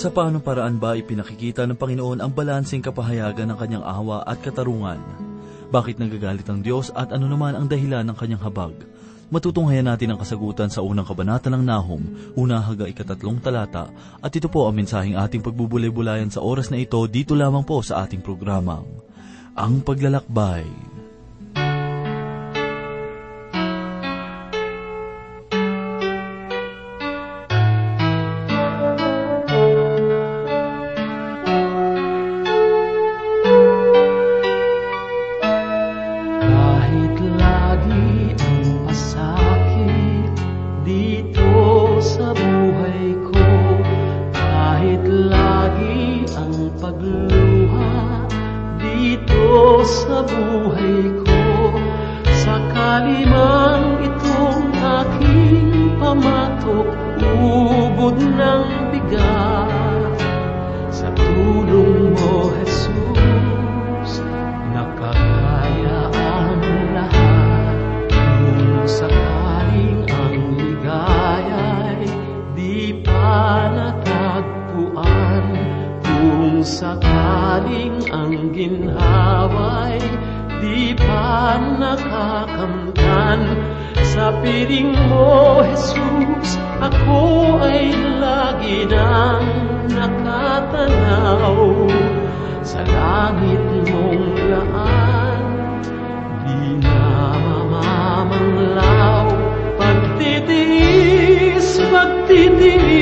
Sa paanong paraan ba ipinakikita ng Panginoon ang balanseng kapahayagan ng kanyang awa at katarungan? Bakit nagagalit ang Diyos at ano naman ang dahilan ng kanyang habag? Matutunghayan natin ang kasagutan sa unang kabanata ng Nahum, una haga ikatatlong talata, at ito po ang mensaheng ating pagbubulay-bulayan sa oras na ito dito lamang po sa ating programang, Ang Paglalakbay. Dito sa buhay ko. Sakali man itong aking pamatok Ubod ng bigat. Sa tulong mo, Jesus Nakakaya ang lahat. Kung sakaling ang ligaya'y Di pa natagpuan Kung sakaling ang ginhawa'y Di pa nakakamtan. Sa piling mo, Jesus Ako ay lagi nang nakatanaw. Sa langit mong laan Di na mamamanglaw. Pagtitiis, pagtitiis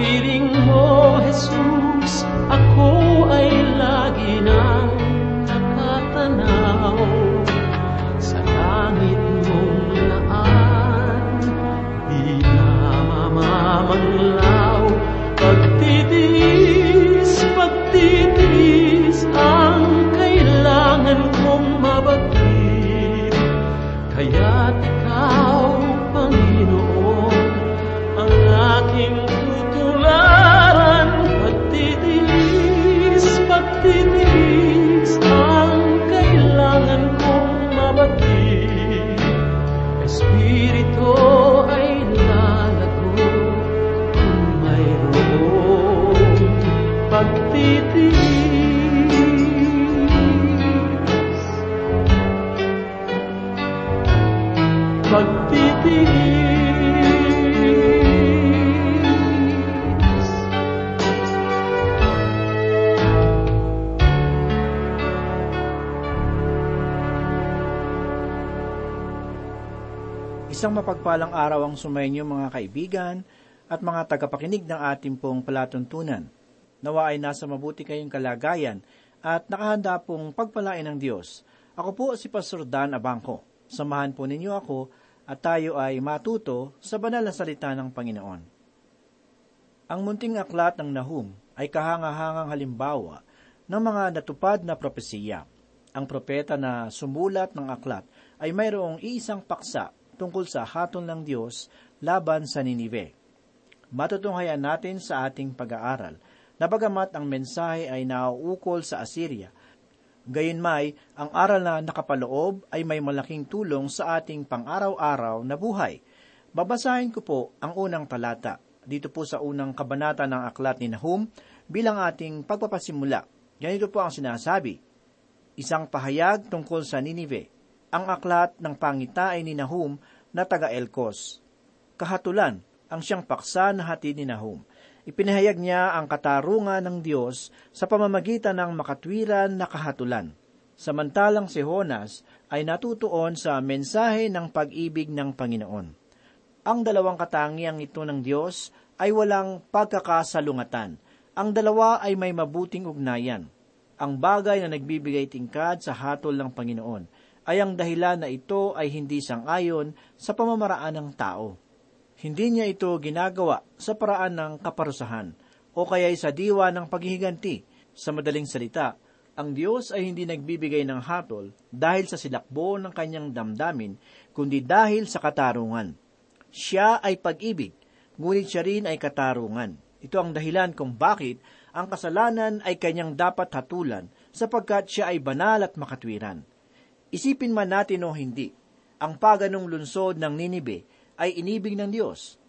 Sa piling mo, Pagtitiis. Isang mapagpalang araw ang sumainyo mga kaibigan at mga tagapakinig ng ating pong palatuntunan. Nawa ay nasa mabuti kayong kalagayan at nakahanda pong pagpalain ng Diyos. Ako po si Pastor Dan Abangco. Samahan po ninyo ako at tayo ay matuto sa banal na salita ng Panginoon. Ang munting aklat ng Nahum ay kahangahangang halimbawa ng mga natupad na propesiya. Ang propeta na sumulat ng aklat ay mayroong iisang paksa tungkol sa hatol ng Diyos laban sa Ninive. Matutunghayan natin sa ating pag-aaral na bagamat ang mensahe ay nauukol sa Assyria, gayunmay ang aral na nakapaloob ay may malaking tulong sa ating pang-araw-araw na buhay. Babasahin ko po ang unang talata dito po sa unang kabanata ng aklat ni Nahum bilang ating pagpapasimula. Ganito po ang sinasabi, Isang pahayag tungkol sa Ninive, ang aklat ng pangitain ni Nahum na taga Elkos. Kahatulan ang siyang paksa na hatid ni Nahum. Ipinahayag niya ang katarungan ng Diyos sa pamamagitan ng makatwiran na kahatulan. Samantalang si Honas ay natutuon sa mensahe ng pag-ibig ng Panginoon. Ang dalawang katangiang ito ng Diyos ay walang pagkakasalungatan. Ang dalawa ay may mabuting ugnayan. Ang bagay na nagbibigay tingkad sa hatol ng Panginoon ay ang dahilan na ito ay hindi sangayon sa pamamaraan ng tao. Hindi niya ito ginagawa sa paraan ng kaparusahan o kaya sa diwa ng paghihiganti. Sa madaling salita, ang Diyos ay hindi nagbibigay ng hatol dahil sa silakbo ng kanyang damdamin, kundi dahil sa katarungan. Siya ay pag-ibig, ngunit siya rin ay katarungan. Ito ang dahilan kung bakit ang kasalanan ay kanyang dapat hatulan sapagkat siya ay banal at makatwiran. Isipin man natin o hindi, ang paganong lunsod ng Ninibe ay inibig ng Diyos.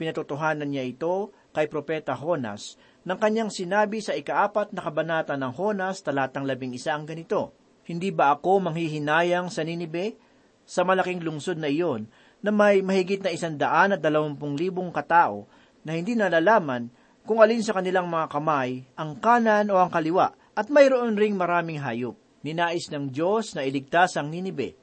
Pinatotohanan niya ito kay Propeta Honas nang kanyang sinabi sa ikaapat na kabanata ng Honas talatang labing isa ang ganito, Hindi ba ako manghihinayang sa Ninibe? Sa malaking lungsod na iyon, na may mahigit na isandaan at dalawampung libong katao na hindi nalalaman kung alin sa kanilang mga kamay ang kanan o ang kaliwa at mayroon ring maraming hayop. Ninais ng Diyos na iligtas ang Ninibe.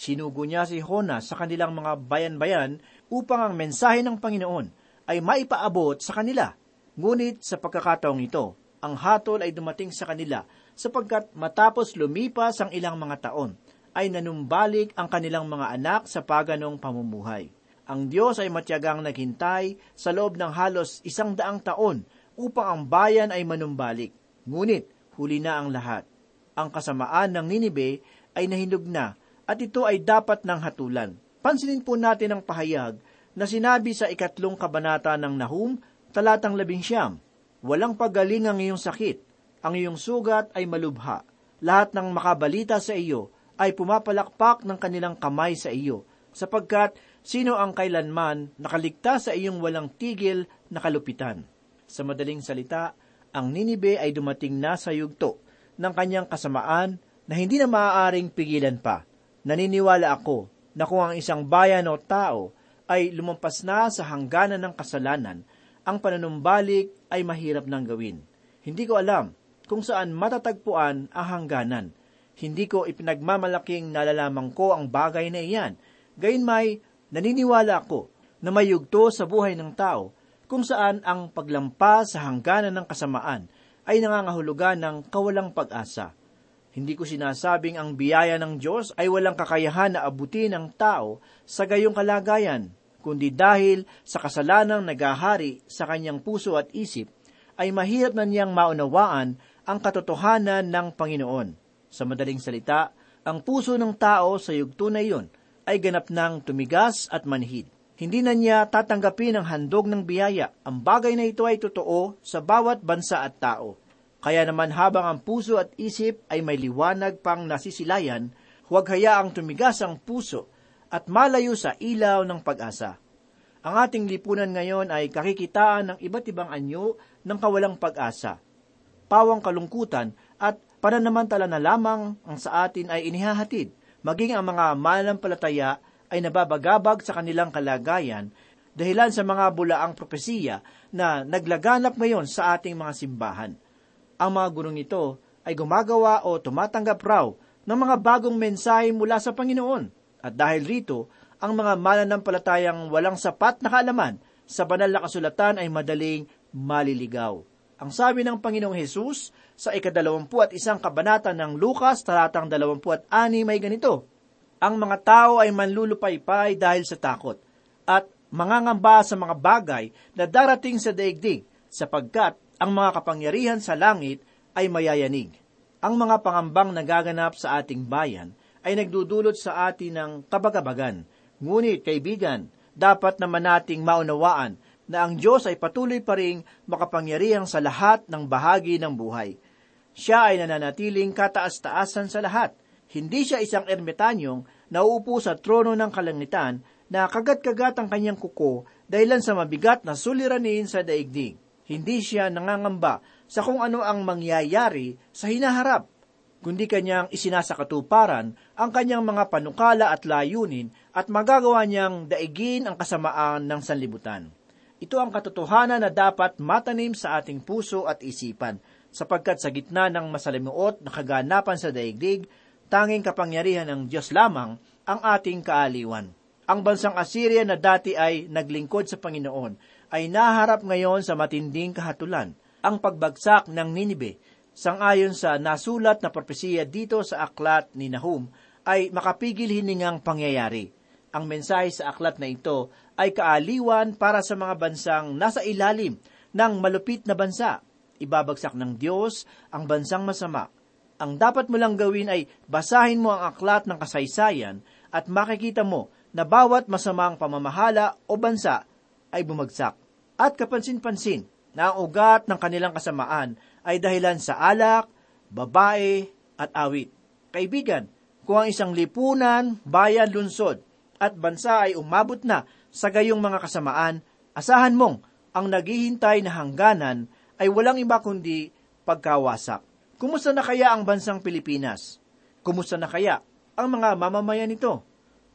Sinugo niya si Honas sa kanilang mga bayan-bayan upang ang mensahe ng Panginoon ay maipaabot sa kanila. Ngunit sa pagkakataong ito, ang hatol ay dumating sa kanila sapagkat matapos lumipas ang ilang mga taon, ay nanumbalik ang kanilang mga anak sa paganong pamumuhay. Ang Diyos ay matyagang naghintay sa loob ng halos isang daang taon upang ang bayan ay manumbalik. Ngunit, huli na ang lahat. Ang kasamaan ng Ninibe ay nahinog na at ito ay dapat ng hatulan. Pansinin po natin ang pahayag na sinabi sa ikatlong kabanata ng Nahum, talatang labing siyam, Walang pagaling ang iyong sakit, ang iyong sugat ay malubha. Lahat ng makabalita sa iyo ay pumapalakpak ng kanilang kamay sa iyo, sapagkat sino ang kailanman nakaligtas sa iyong walang tigil na kalupitan. Sa madaling salita, ang Ninibe ay dumating na sa yugto ng kanyang kasamaan na hindi na maaaring pigilan pa. Naniniwala ako na kung ang isang bayan o tao ay lumampas na sa hangganan ng kasalanan, ang panunumbalik ay mahirap nang gawin. Hindi ko alam kung saan matatagpuan ang hangganan. Hindi ko ipinagmamalaking nalalaman ko ang bagay na iyan. Gayunmay, naniniwala ako na may yugto sa buhay ng tao kung saan ang paglampas sa hangganan ng kasamaan ay nangangahulugan ng kawalang pag-asa. Hindi ko sinasabing ang biyaya ng Diyos ay walang kakayahan na abutin ng tao sa gayong kalagayan, kundi dahil sa kasalanang nagahari sa kanyang puso at isip, ay mahirap na niyang maunawaan ang katotohanan ng Panginoon. Sa madaling salita, ang puso ng tao sa yugto na iyon ay ganap ng tumigas at manhid. Hindi na niya tatanggapin ang handog ng biyaya. Ang bagay na ito ay totoo sa bawat bansa at tao. Kaya naman habang ang puso at isip ay may liwanag pang nasisilayan, huwag hayaang tumigas ang puso at malayo sa ilaw ng pag-asa. Ang ating lipunan ngayon ay kakikitaan ng iba't ibang anyo ng kawalang pag-asa. Pawang kalungkutan at pananamantala na lamang ang sa atin ay inihahatid, maging ang mga malampalataya ay nababagabag sa kanilang kalagayan dahilan sa mga bulaang propesiya na naglaganap ngayon sa ating mga simbahan. Ang mga gurong ito ay gumagawa o tumatanggap raw ng mga bagong mensahe mula sa Panginoon. At dahil rito, ang mga mananampalatayang walang sapat na kaalaman sa banal na kasulatan ay madaling maliligaw. Ang sabi ng Panginoong Hesus sa ikadalawampu at isang kabanata ng Lukas, talatang dalawampu at ani may ganito, Ang mga tao ay manlulupaypay dahil sa takot, at mangangamba sa mga bagay na darating sa daigdig, sapagkat ang mga kapangyarihan sa langit ay mayayanig. Ang mga pangambang nagaganap sa ating bayan ay nagdudulot sa atin ng kabagabagan. Ngunit, kaibigan, dapat naman nating maunawaan na ang Diyos ay patuloy pa ring makapangyarihang sa lahat ng bahagi ng buhay. Siya ay nananatiling kataas-taasan sa lahat. Hindi siya isang ermitanyong na uupo sa trono ng kalangitan na kagat-kagat ang kanyang kuko dahilan sa mabigat na suliranin sa daigdig. Hindi siya nangangamba sa kung ano ang mangyayari sa hinaharap, kundi kanyang isinasakatuparan ang kanyang mga panukala at layunin at magagawa niyang daigin ang kasamaan ng sanlibutan. Ito ang katotohanan na dapat matanim sa ating puso at isipan, sapagkat sa gitna ng masalimuot na kaganapan sa daigdig, tanging kapangyarihan ng Diyos lamang ang ating kaaliwan. Ang bansang Assyria na dati ay naglingkod sa Panginoon ay naharap ngayon sa matinding kahatulan, ang pagbagsak ng Ninibe. Sangayon sa nasulat na propesiya dito sa aklat ni Nahum ay makapigil hiningang pangyayari. Ang mensahe sa aklat na ito ay kaaliwan para sa mga bansang nasa ilalim ng malupit na bansa. Ibabagsak ng Diyos ang bansang masama. Ang dapat mo lang gawin ay basahin mo ang aklat ng kasaysayan at makikita mo na bawat masamang pamamahala o bansa ay bumagsak. At kapansin-pansin na ang ugat ng kanilang kasamaan ay dahilan sa alak, babae, at awit. Kaibigan, kung ang isang lipunan, bayan, lunsod, at bansa ay umabot na sa gayong mga kasamaan, asahan mong ang naghihintay na hangganan ay walang iba kundi pagkawasak. Kumusta na kaya ang bansang Pilipinas? Kumusta na kaya ang mga mamamayan nito?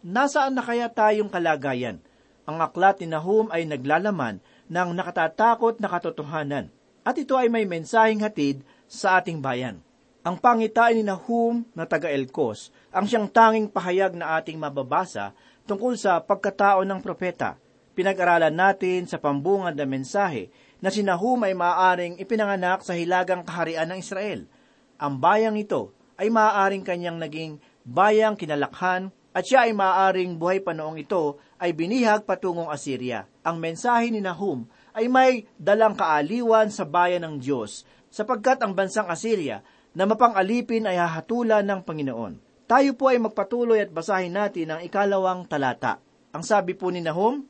Nasaan na kaya tayong kalagayan? Ang aklat ni Nahum ay naglalaman ng nakatatakot na katotohanan at ito ay may mensaheng hatid sa ating bayan. Ang pangitain ni Nahum na taga Elkos ang siyang tanging pahayag na ating mababasa tungkol sa pagkatao ng propeta. Pinag-aralan natin sa pambungad na mensahe na si Nahum ay maaaring ipinanganak sa hilagang kaharian ng Israel. Ang bayang ito ay maaaring kanyang naging bayang kinalakhan at siya ay maaaring buhay pa noong ito ay binihag patungong Assyria. Ang mensahe ni Nahum ay may dalang kaaliwan sa bayan ng Diyos sapagkat ang bansang Assyria na mapang-alipin ay hahatulan ng Panginoon. Tayo po ay magpatuloy at basahin natin ang ikalawang talata. Ang sabi po ni Nahum,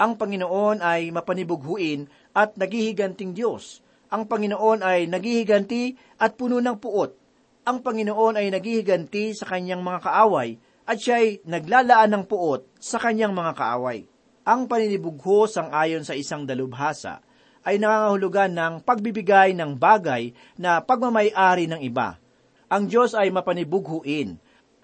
ang Panginoon ay mapanibughuin at naghihiganting Diyos. Ang Panginoon ay naghihiganti at puno ng puot. Ang Panginoon ay naghihiganti sa kanyang mga kaaway at siya ay naglalaan ng puot sa kanyang mga kaaway. Ang paninibugho sang ayon sa isang dalubhasa ay nangangahulugan ng pagbibigay ng bagay na pagmamayari ng iba. Ang Diyos ay mapanibughuin.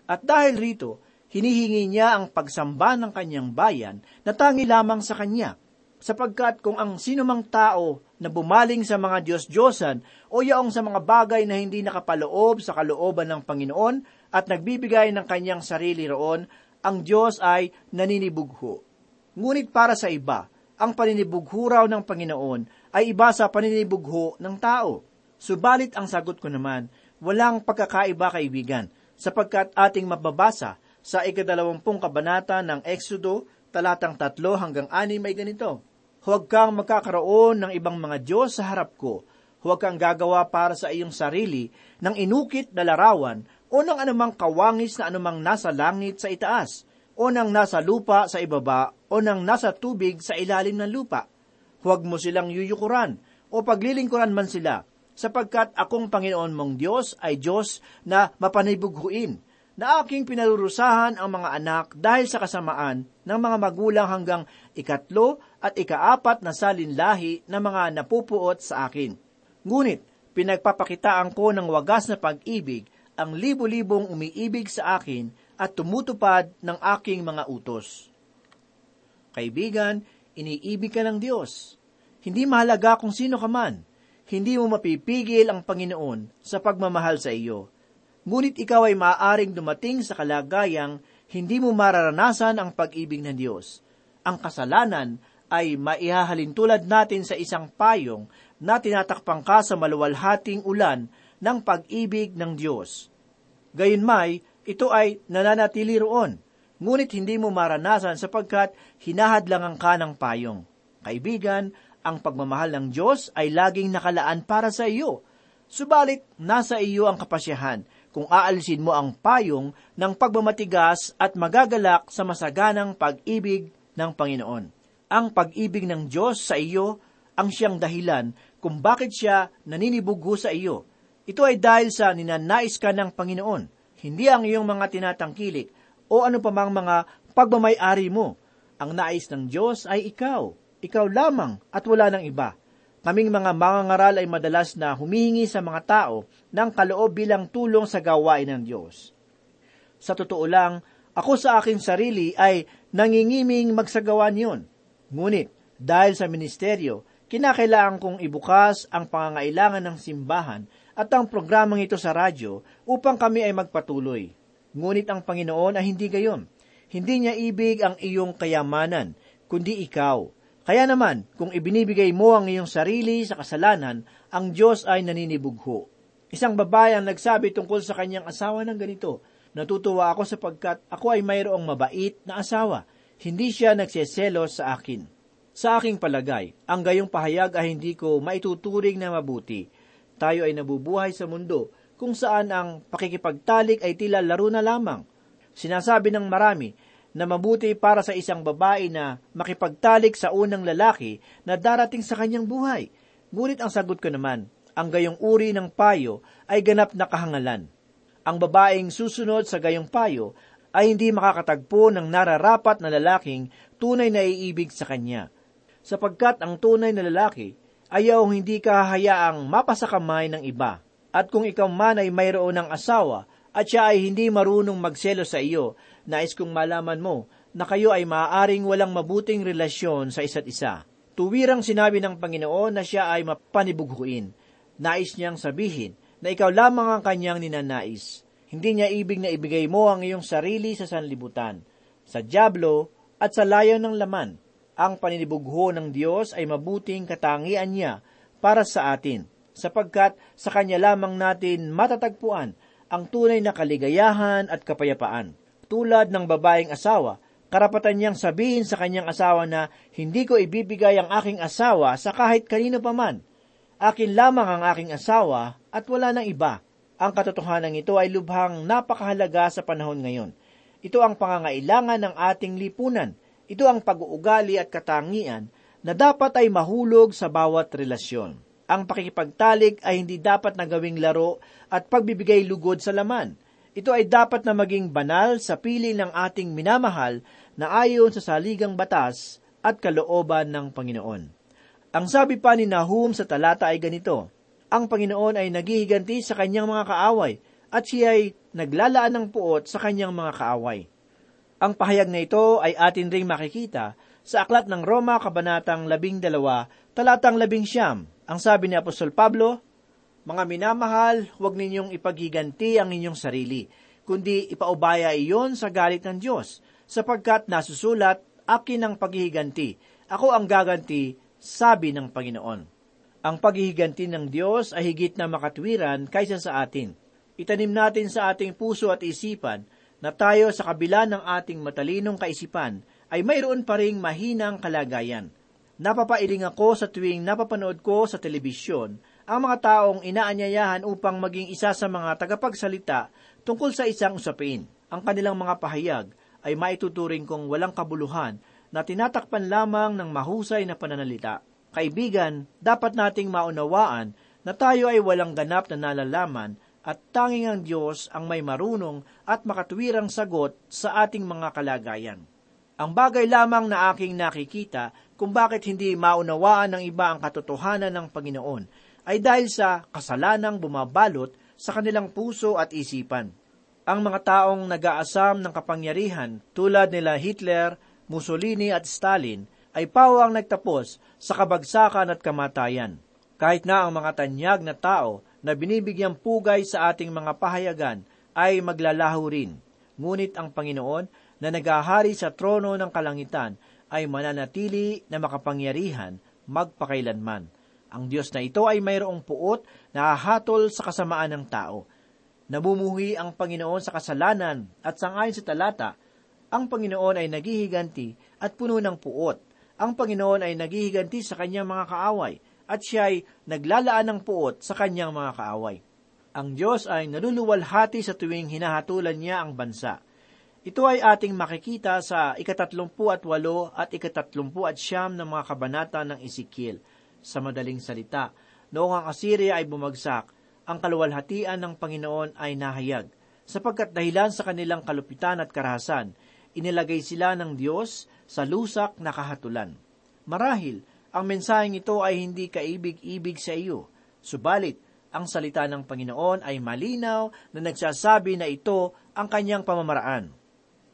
At dahil rito, hinihingi niya ang pagsamba ng kanyang bayan na tangi lamang sa kanya. Sapagkat kung ang sinumang tao na bumaling sa mga Diyos-Diyosan o yaong sa mga bagay na hindi nakapaloob sa kalooban ng Panginoon at nagbibigay ng kanyang sarili roon, ang Diyos ay naninibugho. Ngunit para sa iba, ang paninibugho raw ng Panginoon ay iba sa paninibugho ng tao. Subalit ang sagot ko naman, walang pagkakaiba kaibigan, sapagkat ating mababasa sa ikadalawampung kabanata ng Exodo, talatang tatlo hanggang ani may ganito. Huwag kang magkakaroon ng ibang mga Diyos sa harap ko. Huwag kang gagawa para sa iyong sarili ng inukit na larawan o ng anumang kawangis na anumang nasa langit sa itaas, o ng nasa lupa sa ibaba, o ng nasa tubig sa ilalim ng lupa. Huwag mo silang yuyukuran, o paglilingkuran man sila, sapagkat akong Panginoon mong Diyos ay Diyos na mapanibughuin, na aking pinarurusahan ang mga anak dahil sa kasamaan ng mga magulang hanggang ikatlo at ikaapat na salinlahi na mga napupuot sa akin. Ngunit, pinagpapakitaan ko ng wagas na pag-ibig ang libo-libong umiibig sa akin at tumutupad ng aking mga utos. Kaibigan, iniibig ka ng Diyos. Hindi mahalaga kung sino ka man. Hindi mo mapipigil ang Panginoon sa pagmamahal sa iyo. Ngunit ikaw ay maaaring dumating sa kalagayang hindi mo mararanasan ang pag-ibig ng Diyos. Ang kasalanan ay maihahalin tulad natin sa isang payong na tinatakpang ka sa maluwalhating ulan ng pag-ibig ng Diyos. Gayunmay, ito ay nananatili roon, ngunit hindi mo maranasan sapagkat hinahadlangan ka ng payong. Kaibigan, ang pagmamahal ng Diyos ay laging nakalaan para sa iyo. Subalit, nasa iyo ang kapasyahan kung aalisin mo ang payong ng pagmamatigas at magagalak sa masaganang pag-ibig ng Panginoon. Ang pag-ibig ng Diyos sa iyo ang siyang dahilan kung bakit siya naninibugho sa iyo. Ito ay dahil sa ninanais ka ng Panginoon, hindi ang iyong mga tinatangkilik o ano pa mang mga pagmamayari mo. Ang nais ng Diyos ay ikaw, ikaw lamang at wala ng iba. Kaming mga mangangaral ay madalas na humihingi sa mga tao ng kaloob bilang tulong sa gawain ng Diyos. Sa totoo lang, ako sa aking sarili ay nangingiming magsagawa niyon. Ngunit, Dahil sa ministeryo, kinakailangan kong ibukas ang pangangailangan ng simbahan at ang programang ito sa radyo upang kami ay magpatuloy. Ngunit ang Panginoon ay hindi gayon. Hindi niya ibig ang iyong kayamanan, kundi ikaw. Kaya naman, kung ibinibigay mo ang iyong sarili sa kasalanan, ang Diyos ay naninibugho. Isang babae ang nagsabi tungkol sa kanyang asawa ng ganito, Natutuwa ako sapagkat ako ay mayroong mabait na asawa. Hindi siya nagseselos sa akin. Sa aking palagay, ang gayong pahayag ay hindi ko maituturing na mabuti. Tayo ay nabubuhay sa mundo kung saan ang pakikipagtalik ay tila laro na lamang. Sinasabi ng marami na mabuti para sa isang babae na makipagtalik sa unang lalaki na darating sa kanyang buhay. Ngunit ang sagot ko naman, ang gayong uri ng payo ay ganap na kahangalan. Ang babaeng susunod sa gayong payo ay hindi makakatagpo ng nararapat na lalaking tunay na iibig sa kanya. Sapagkat ang tunay na lalaki ayaw hindi kahayaang mapasakamay ng iba. At kung ikaw man ay mayroon ng asawa at siya ay hindi marunong magselo sa iyo, nais kong malaman mo na kayo ay maaaring walang mabuting relasyon sa isa't isa. Tuwirang sinabi ng Panginoon na siya ay mapanibughuin. Nais niyang sabihin na ikaw lamang ang kanyang ninanais. Hindi niya ibig na ibigay mo ang iyong sarili sa sanlibutan, sa diablo at sa layo ng laman. Ang paninibugho ng Diyos ay mabuting katangian niya para sa atin, sapagkat sa Kanya lamang natin matatagpuan ang tunay na kaligayahan at kapayapaan. Tulad ng babaeng asawa, karapatan niyang sabihin sa kanyang asawa na hindi ko ibibigay ang aking asawa sa kahit kanino paman. Akin lamang ang aking asawa at wala ng iba. Ang katotohanan ito ay lubhang napakahalaga sa panahon ngayon. Ito ang pangangailangan ng ating lipunan. Ito ang pag-uugali at katangian na dapat ay mahulog sa bawat relasyon. Ang pakikipagtalik ay hindi dapat na gawing laro at pagbibigay lugod sa laman. Ito ay dapat na maging banal sa pili ng ating minamahal na ayon sa saligang batas at kalooban ng Panginoon. Ang sabi pa ni Nahum sa talata ay ganito, Ang Panginoon ay naghihiganti sa kanyang mga kaaway at siya ay naglalaan ng puot sa kanyang mga kaaway. Ang pahayag na ito ay atin ring makikita sa aklat ng Roma Kabanatang 12, talatang 11, ang sabi ni Apostol Pablo, Mga minamahal, huwag ninyong ipaghiganti ang inyong sarili, kundi ipaubaya iyon sa galit ng Diyos, sapagkat nasusulat, akin ang paghihiganti, ako ang gaganti, sabi ng Panginoon. Ang paghihiganti ng Diyos ay higit na makatwiran kaysa sa atin. Itanim natin sa ating puso at isipan na tayo sa kabila ng ating matalinong kaisipan ay mayroon pa ring mahinang kalagayan – Napapailing ako sa tuwing napapanood ko sa telebisyon ang mga taong inaanyayahan upang maging isa sa mga tagapagsalita tungkol sa isang usapin. Ang kanilang mga pahayag ay maituturing kong walang kabuluhan na tinatakpan lamang ng mahusay na pananalita. Kaibigan, dapat nating maunawaan na tayo ay walang ganap na nalalaman at tanging ang Diyos ang may marunong at makatwirang sagot sa ating mga kalagayan. Ang bagay lamang na aking nakikita kung bakit hindi maunawaan ng iba ang katotohanan ng Panginoon ay dahil sa kasalanang bumabalot sa kanilang puso at isipan. Ang mga taong nag-aasam ng kapangyarihan tulad nila Hitler, Mussolini at Stalin ay pawang nagtapos sa kabagsakan at kamatayan. Kahit na ang mga tanyag na tao na binibigyang pugay sa ating mga pahayagan ay maglalaho rin. Ngunit ang Panginoon na nagahari sa trono ng kalangitan ay mananatili na makapangyarihan magpakailanman. Ang Diyos na ito ay mayroong puot na hahatol sa kasamaan ng tao. Nabumuhi ang Panginoon sa kasalanan at sangayon sa talata, ang Panginoon ay naghihiganti at puno ng puot. Ang Panginoon ay naghihiganti sa kanyang mga kaaway at siya ay naglalaan ng puot sa kanyang mga kaaway. Ang Diyos ay naluluwalhati sa tuwing hinahatulan niya ang bansa. Ito ay ating makikita sa ikatatlumpu at walo at ikatatlumpu at siyam ng mga kabanata ng Ezekiel. Sa madaling salita, noong ang Assyria ay bumagsak, ang kaluwalhatian ng Panginoon ay nahayag, sapagkat dahilan sa kanilang kalupitan at karahasan, inilagay sila ng Diyos sa lusak na kahatulan. Marahil, ang mensaheng ito ay hindi kaibig-ibig sa iyo, subalit, ang salita ng Panginoon ay malinaw na nagsasabi na ito ang kanyang pamamaraan.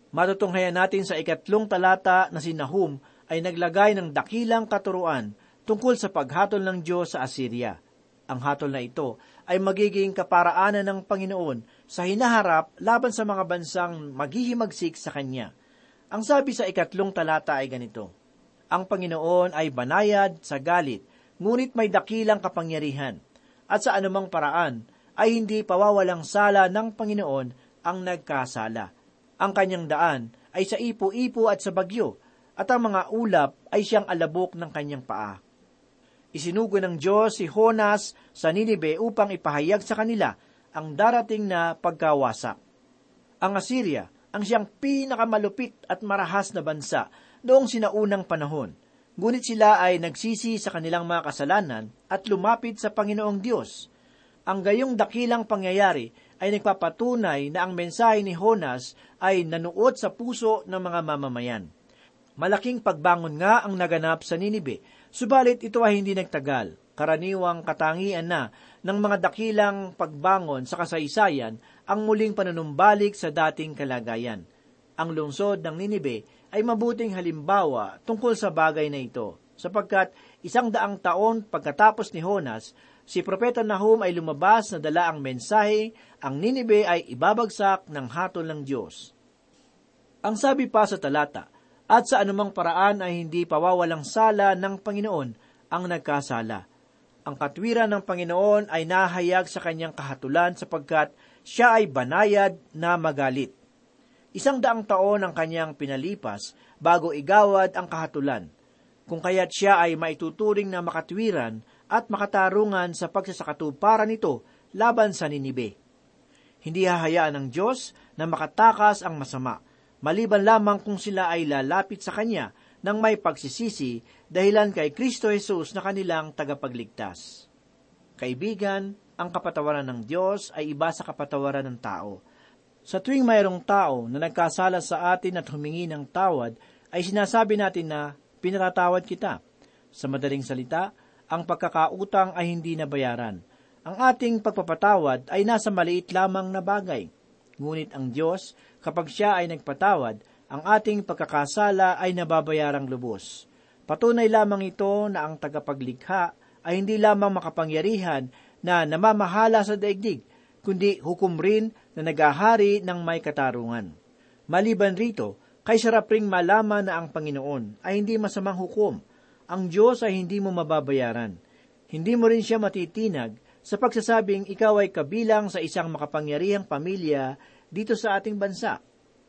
Matutunghayan natin sa ikatlong talata na si Nahum ay naglagay ng dakilang katuruan tungkol sa paghatol ng Diyos sa Assyria. Ang hatol na ito ay magiging kaparaanan ng Panginoon sa hinaharap laban sa mga bansang maghihimagsik sa Kanya. Ang sabi sa ikatlong talata ay ganito, Ang Panginoon ay banayad sa galit, ngunit may dakilang kapangyarihan, at sa anumang paraan ay hindi pawawalang sala ng Panginoon ang nagkasala. Ang kanyang daan ay sa ipo-ipo at sa bagyo, at ang mga ulap ay siyang alabok ng kanyang paa. Isinugo ng Diyos si Honas sa Ninibe upang ipahayag sa kanila ang darating na pagkawasak. Ang Assyria ang siyang pinakamalupit at marahas na bansa noong sinaunang panahon. Ngunit sila ay nagsisi sa kanilang mga kasalanan at lumapit sa Panginoong Diyos. Ang gayong dakilang pangyayari ay nagpapatunay na ang mensahe ni Honas ay nanuot sa puso ng mga mamamayan. Malaking pagbangon nga ang naganap sa Ninibe, subalit ito ay hindi nagtagal. Karaniwang katangian na ng mga dakilang pagbangon sa kasaysayan ang muling panunumbalik sa dating kalagayan. Ang lungsod ng Ninibe ay mabuting halimbawa tungkol sa bagay na ito, sapagkat isang daang taon pagkatapos ni Honas, si Propeta Nahum ay lumabas na dala ang mensahe, ang Ninibe ay ibabagsak ng hatol ng Diyos. Ang sabi pa sa talata, at sa anumang paraan ay hindi pawawalang sala ng Panginoon ang nagkasala. Ang katwiran ng Panginoon ay nahayag sa kanyang kahatulan sapagkat siya ay banayad na magalit. Isang daang taon ang kanyang pinalipas bago igawad ang kahatulan, kung kaya't siya ay maituturing na makatwiran at makatarungan sa pagsasakatuparan nito laban sa Ninibe. Hindi hahayaan ng Diyos na makatakas ang masama, maliban lamang kung sila ay lalapit sa Kanya ng may pagsisisi dahilan kay Kristo Jesus na kanilang tagapagligtas. Kaibigan, ang kapatawaran ng Diyos ay iba sa kapatawaran ng tao. Sa tuwing mayroong tao na nagkasala sa atin at humingi ng tawad, ay sinasabi natin na pinatatawad kita. Sa madaling salita, ang pagkakautang ay hindi nabayaran. Ang ating pagpapatawad ay nasa maliit lamang na bagay. Ngunit ang Diyos, kapag siya ay nagpatawad, ang ating pagkakasala ay nababayarang lubos. Patunay lamang ito na ang tagapaglikha ay hindi lamang makapangyarihan na namamahala sa daigdig, kundi hukom rin na nagahari ng may katarungan. Maliban rito, kay sarap ring malaman na ang Panginoon ay hindi masamang hukom. Ang Diyos ay hindi mo mababayaran. Hindi mo rin siya matitinag sa pagsasabing ikaw ay kabilang sa isang makapangyarihang pamilya dito sa ating bansa.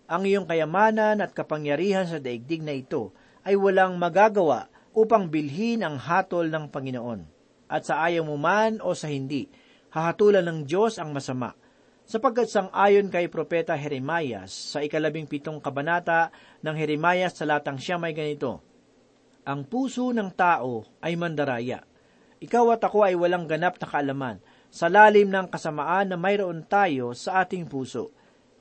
Ang iyong kayamanan at kapangyarihan sa daigdig na ito ay walang magagawa upang bilhin ang hatol ng Panginoon. At sa ayaw mo man o sa hindi, hahatulan ng Diyos ang masama. Sapagkat sang ayon kay Propeta Jeremias sa ikalabing pitong kabanata ng Jeremias sa latang siya may ganito, Ang puso ng tao ay mandaraya. Ikaw at ako ay walang ganap na kaalaman sa lalim ng kasamaan na mayroon tayo sa ating puso.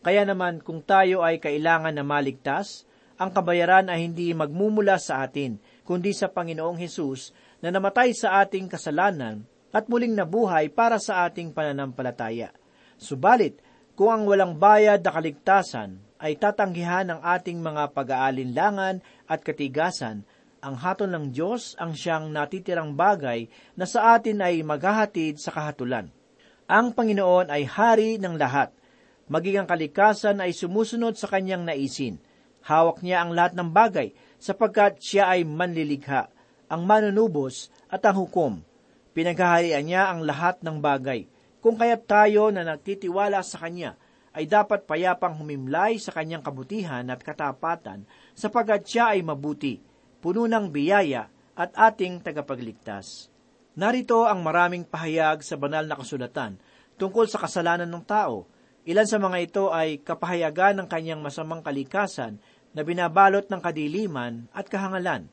Kaya naman kung tayo ay kailangan na maligtas, ang kabayaran ay hindi magmumula sa atin, kundi sa Panginoong Hesus na namatay sa ating kasalanan at muling nabuhay para sa ating pananampalataya. Subalit, kung ang walang bayad na kaligtasan ay tatanggihan ng ating mga pag-aalinlangan at katigasan, ang hatol ng Diyos ang siyang natitirang bagay na sa atin ay maghahatid sa kahatulan. Ang Panginoon ay hari ng lahat. Maging ang kalikasan ay sumusunod sa kanyang naisin. Hawak niya ang lahat ng bagay sapagkat siya ay manlilikha, ang manunubos at ang hukom. Pinaghaharian niya ang lahat ng bagay. Kung kaya't tayo na nagtitiwala sa Kanya, ay dapat payapang humimlay sa Kanyang kabutihan at katapatan sapagkat siya ay mabuti, puno ng biyaya at ating tagapagligtas. Narito ang maraming pahayag sa banal na kasulatan tungkol sa kasalanan ng tao. Ilan sa mga ito ay kapahayagan ng kanyang masamang kalikasan na binabalot ng kadiliman at kahangalan.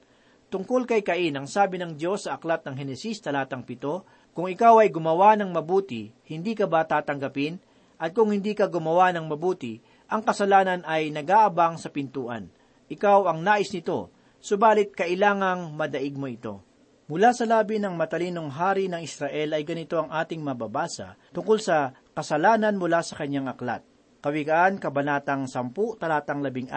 Tungkol kay Cain, ang sabi ng Diyos sa aklat ng Henesis talatang pito, kung ikaw ay gumawa ng mabuti, hindi ka ba tatanggapin? At kung hindi ka gumawa ng mabuti, ang kasalanan ay nag-aabang sa pintuan. Ikaw ang nais nito, subalit kailangang madaig mo ito. Mula sa labi ng matalinong hari ng Israel ay ganito ang ating mababasa tungkol sa kasalanan mula sa kanyang aklat. Kawigaan, Kabanatang 10, talatang 16.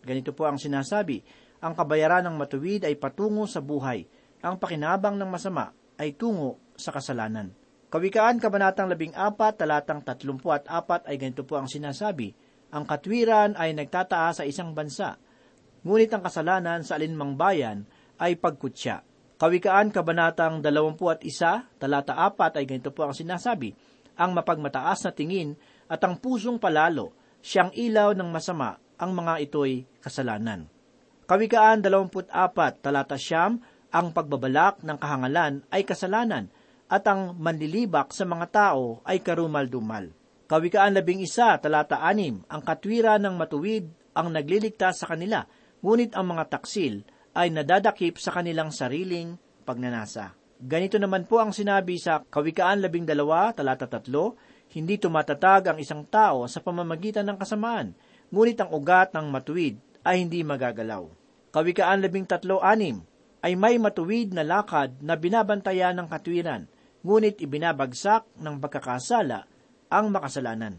Ganito po ang sinasabi, ang kabayaran ng matuwid ay patungo sa buhay. Ang pakinabang ng masama ay tungo sa kasalanan. Kawikaan Kabanatang 14, talatang 34 ay ganito po ang sinasabi, Ang katwiran ay nagtataas sa isang bansa, ngunit ang kasalanan sa alinmang bayan ay pagkutya. Kawikaan Kabanatang 21, talata 4 ay ganito po ang sinasabi, Ang mapagmataas na tingin at ang pusong palalo, siyang ilaw ng masama, ang mga ito'y kasalanan. Kawikaan 24, talata siyam, ang pagbabalak ng kahangalan ay kasalanan, at ang manlilibak sa mga tao ay karumal-dumal. Kawikaan labing isa, talata anim, ang katwira ng matuwid ang nagliligtas sa kanila, ngunit ang mga taksil ay nadadakip sa kanilang sariling pagnanasa. Ganito naman po ang sinabi sa Kawikaan labing dalawa, talata tatlo, hindi tumatatag ang isang tao sa pamamagitan ng kasamaan, ngunit ang ugat ng matuwid ay hindi magagalaw. Kawikaan labing tatlo, anim, ay may matuwid na lakad na binabantayan ng katwiran, ngunit ibinabagsak ng pagkakasala ang makasalanan.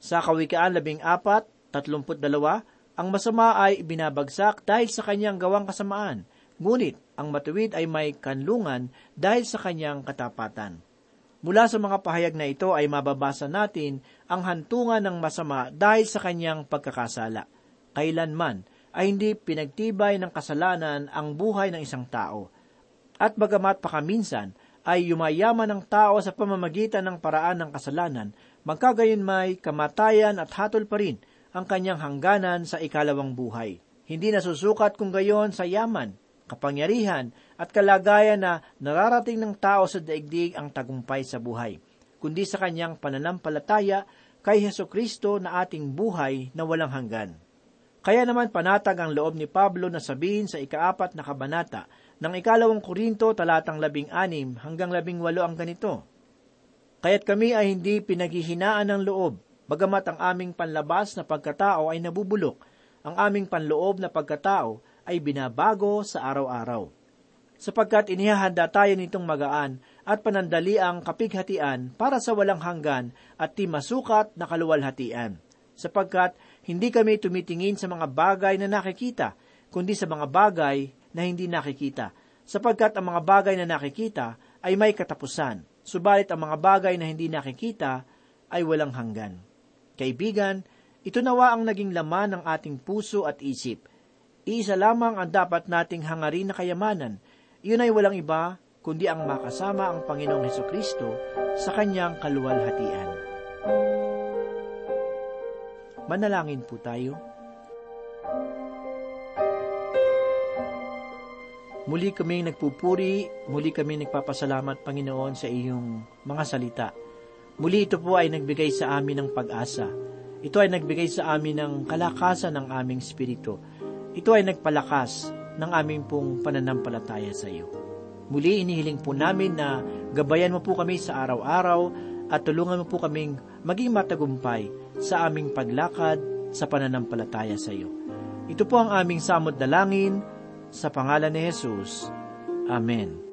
Sa Kawikaan labing apat, tatlumput dalawa, ang masama ay ibinabagsak dahil sa kanyang gawang kasamaan, ngunit ang matuwid ay may kanlungan dahil sa kanyang katapatan. Mula sa mga pahayag na ito ay mababasa natin ang hantungan ng masama dahil sa kanyang pagkakasala. Kailanman ay hindi pinagtibay ng kasalanan ang buhay ng isang tao. At bagamat pakaminsan ay yumayaman ng tao sa pamamagitan ng paraan ng kasalanan, magkagayon may kamatayan at hatol pa rin ang kanyang hangganan sa ikalawang buhay. Hindi nasusukat kung gayon sa yaman, kapangyarihan at kalagayan na nararating ng tao sa daigdig ang tagumpay sa buhay, kundi sa kanyang pananampalataya kay Heso Kristo na ating buhay na walang hanggan. Kaya naman panatag ang loob ni Pablo na sabihin sa ikaapat na kabanata ng ikalawang Korinto talatang labing anim hanggang labing walo ang ganito. Kaya't kami ay hindi pinaghihinaan ng loob, bagamat ang aming panlabas na pagkatao ay nabubulok, ang aming panloob na pagkatao ay binabago sa araw-araw. Sapagkat inihahanda tayo nitong magaan at panandali ang kapighatian para sa walang hanggan at di masukat na kaluwalhatian. Sapagkat hindi kami tumitingin sa mga bagay na nakikita, kundi sa mga bagay na hindi nakikita, sapagkat ang mga bagay na nakikita ay may katapusan, subalit ang mga bagay na hindi nakikita ay walang hanggan. Kaibigan, ito nawa ang naging laman ng ating puso at isip. Iisa lamang ang dapat nating hangarin na kayamanan. Iyon ay walang iba, kundi ang makasama ang Panginoong Heso Kristo sa kanyang kaluwalhatian. Manalangin po tayo. Muli kaming nagpupuri, muli kaming nagpapasalamat, Panginoon, sa iyong mga salita. Muli ito po ay nagbigay sa amin ng pag-asa. Ito ay nagbigay sa amin ng kalakasan ng aming spirito. Ito ay nagpalakas ng aming pong pananampalataya sa iyo. Muli inihiling po namin na gabayan mo po kami sa araw-araw at tulungan mo po kaming maging matagumpay sa aming paglakad sa pananampalataya sa iyo. Ito po ang aming samot dalangin sa pangalan ni Jesus. Amen.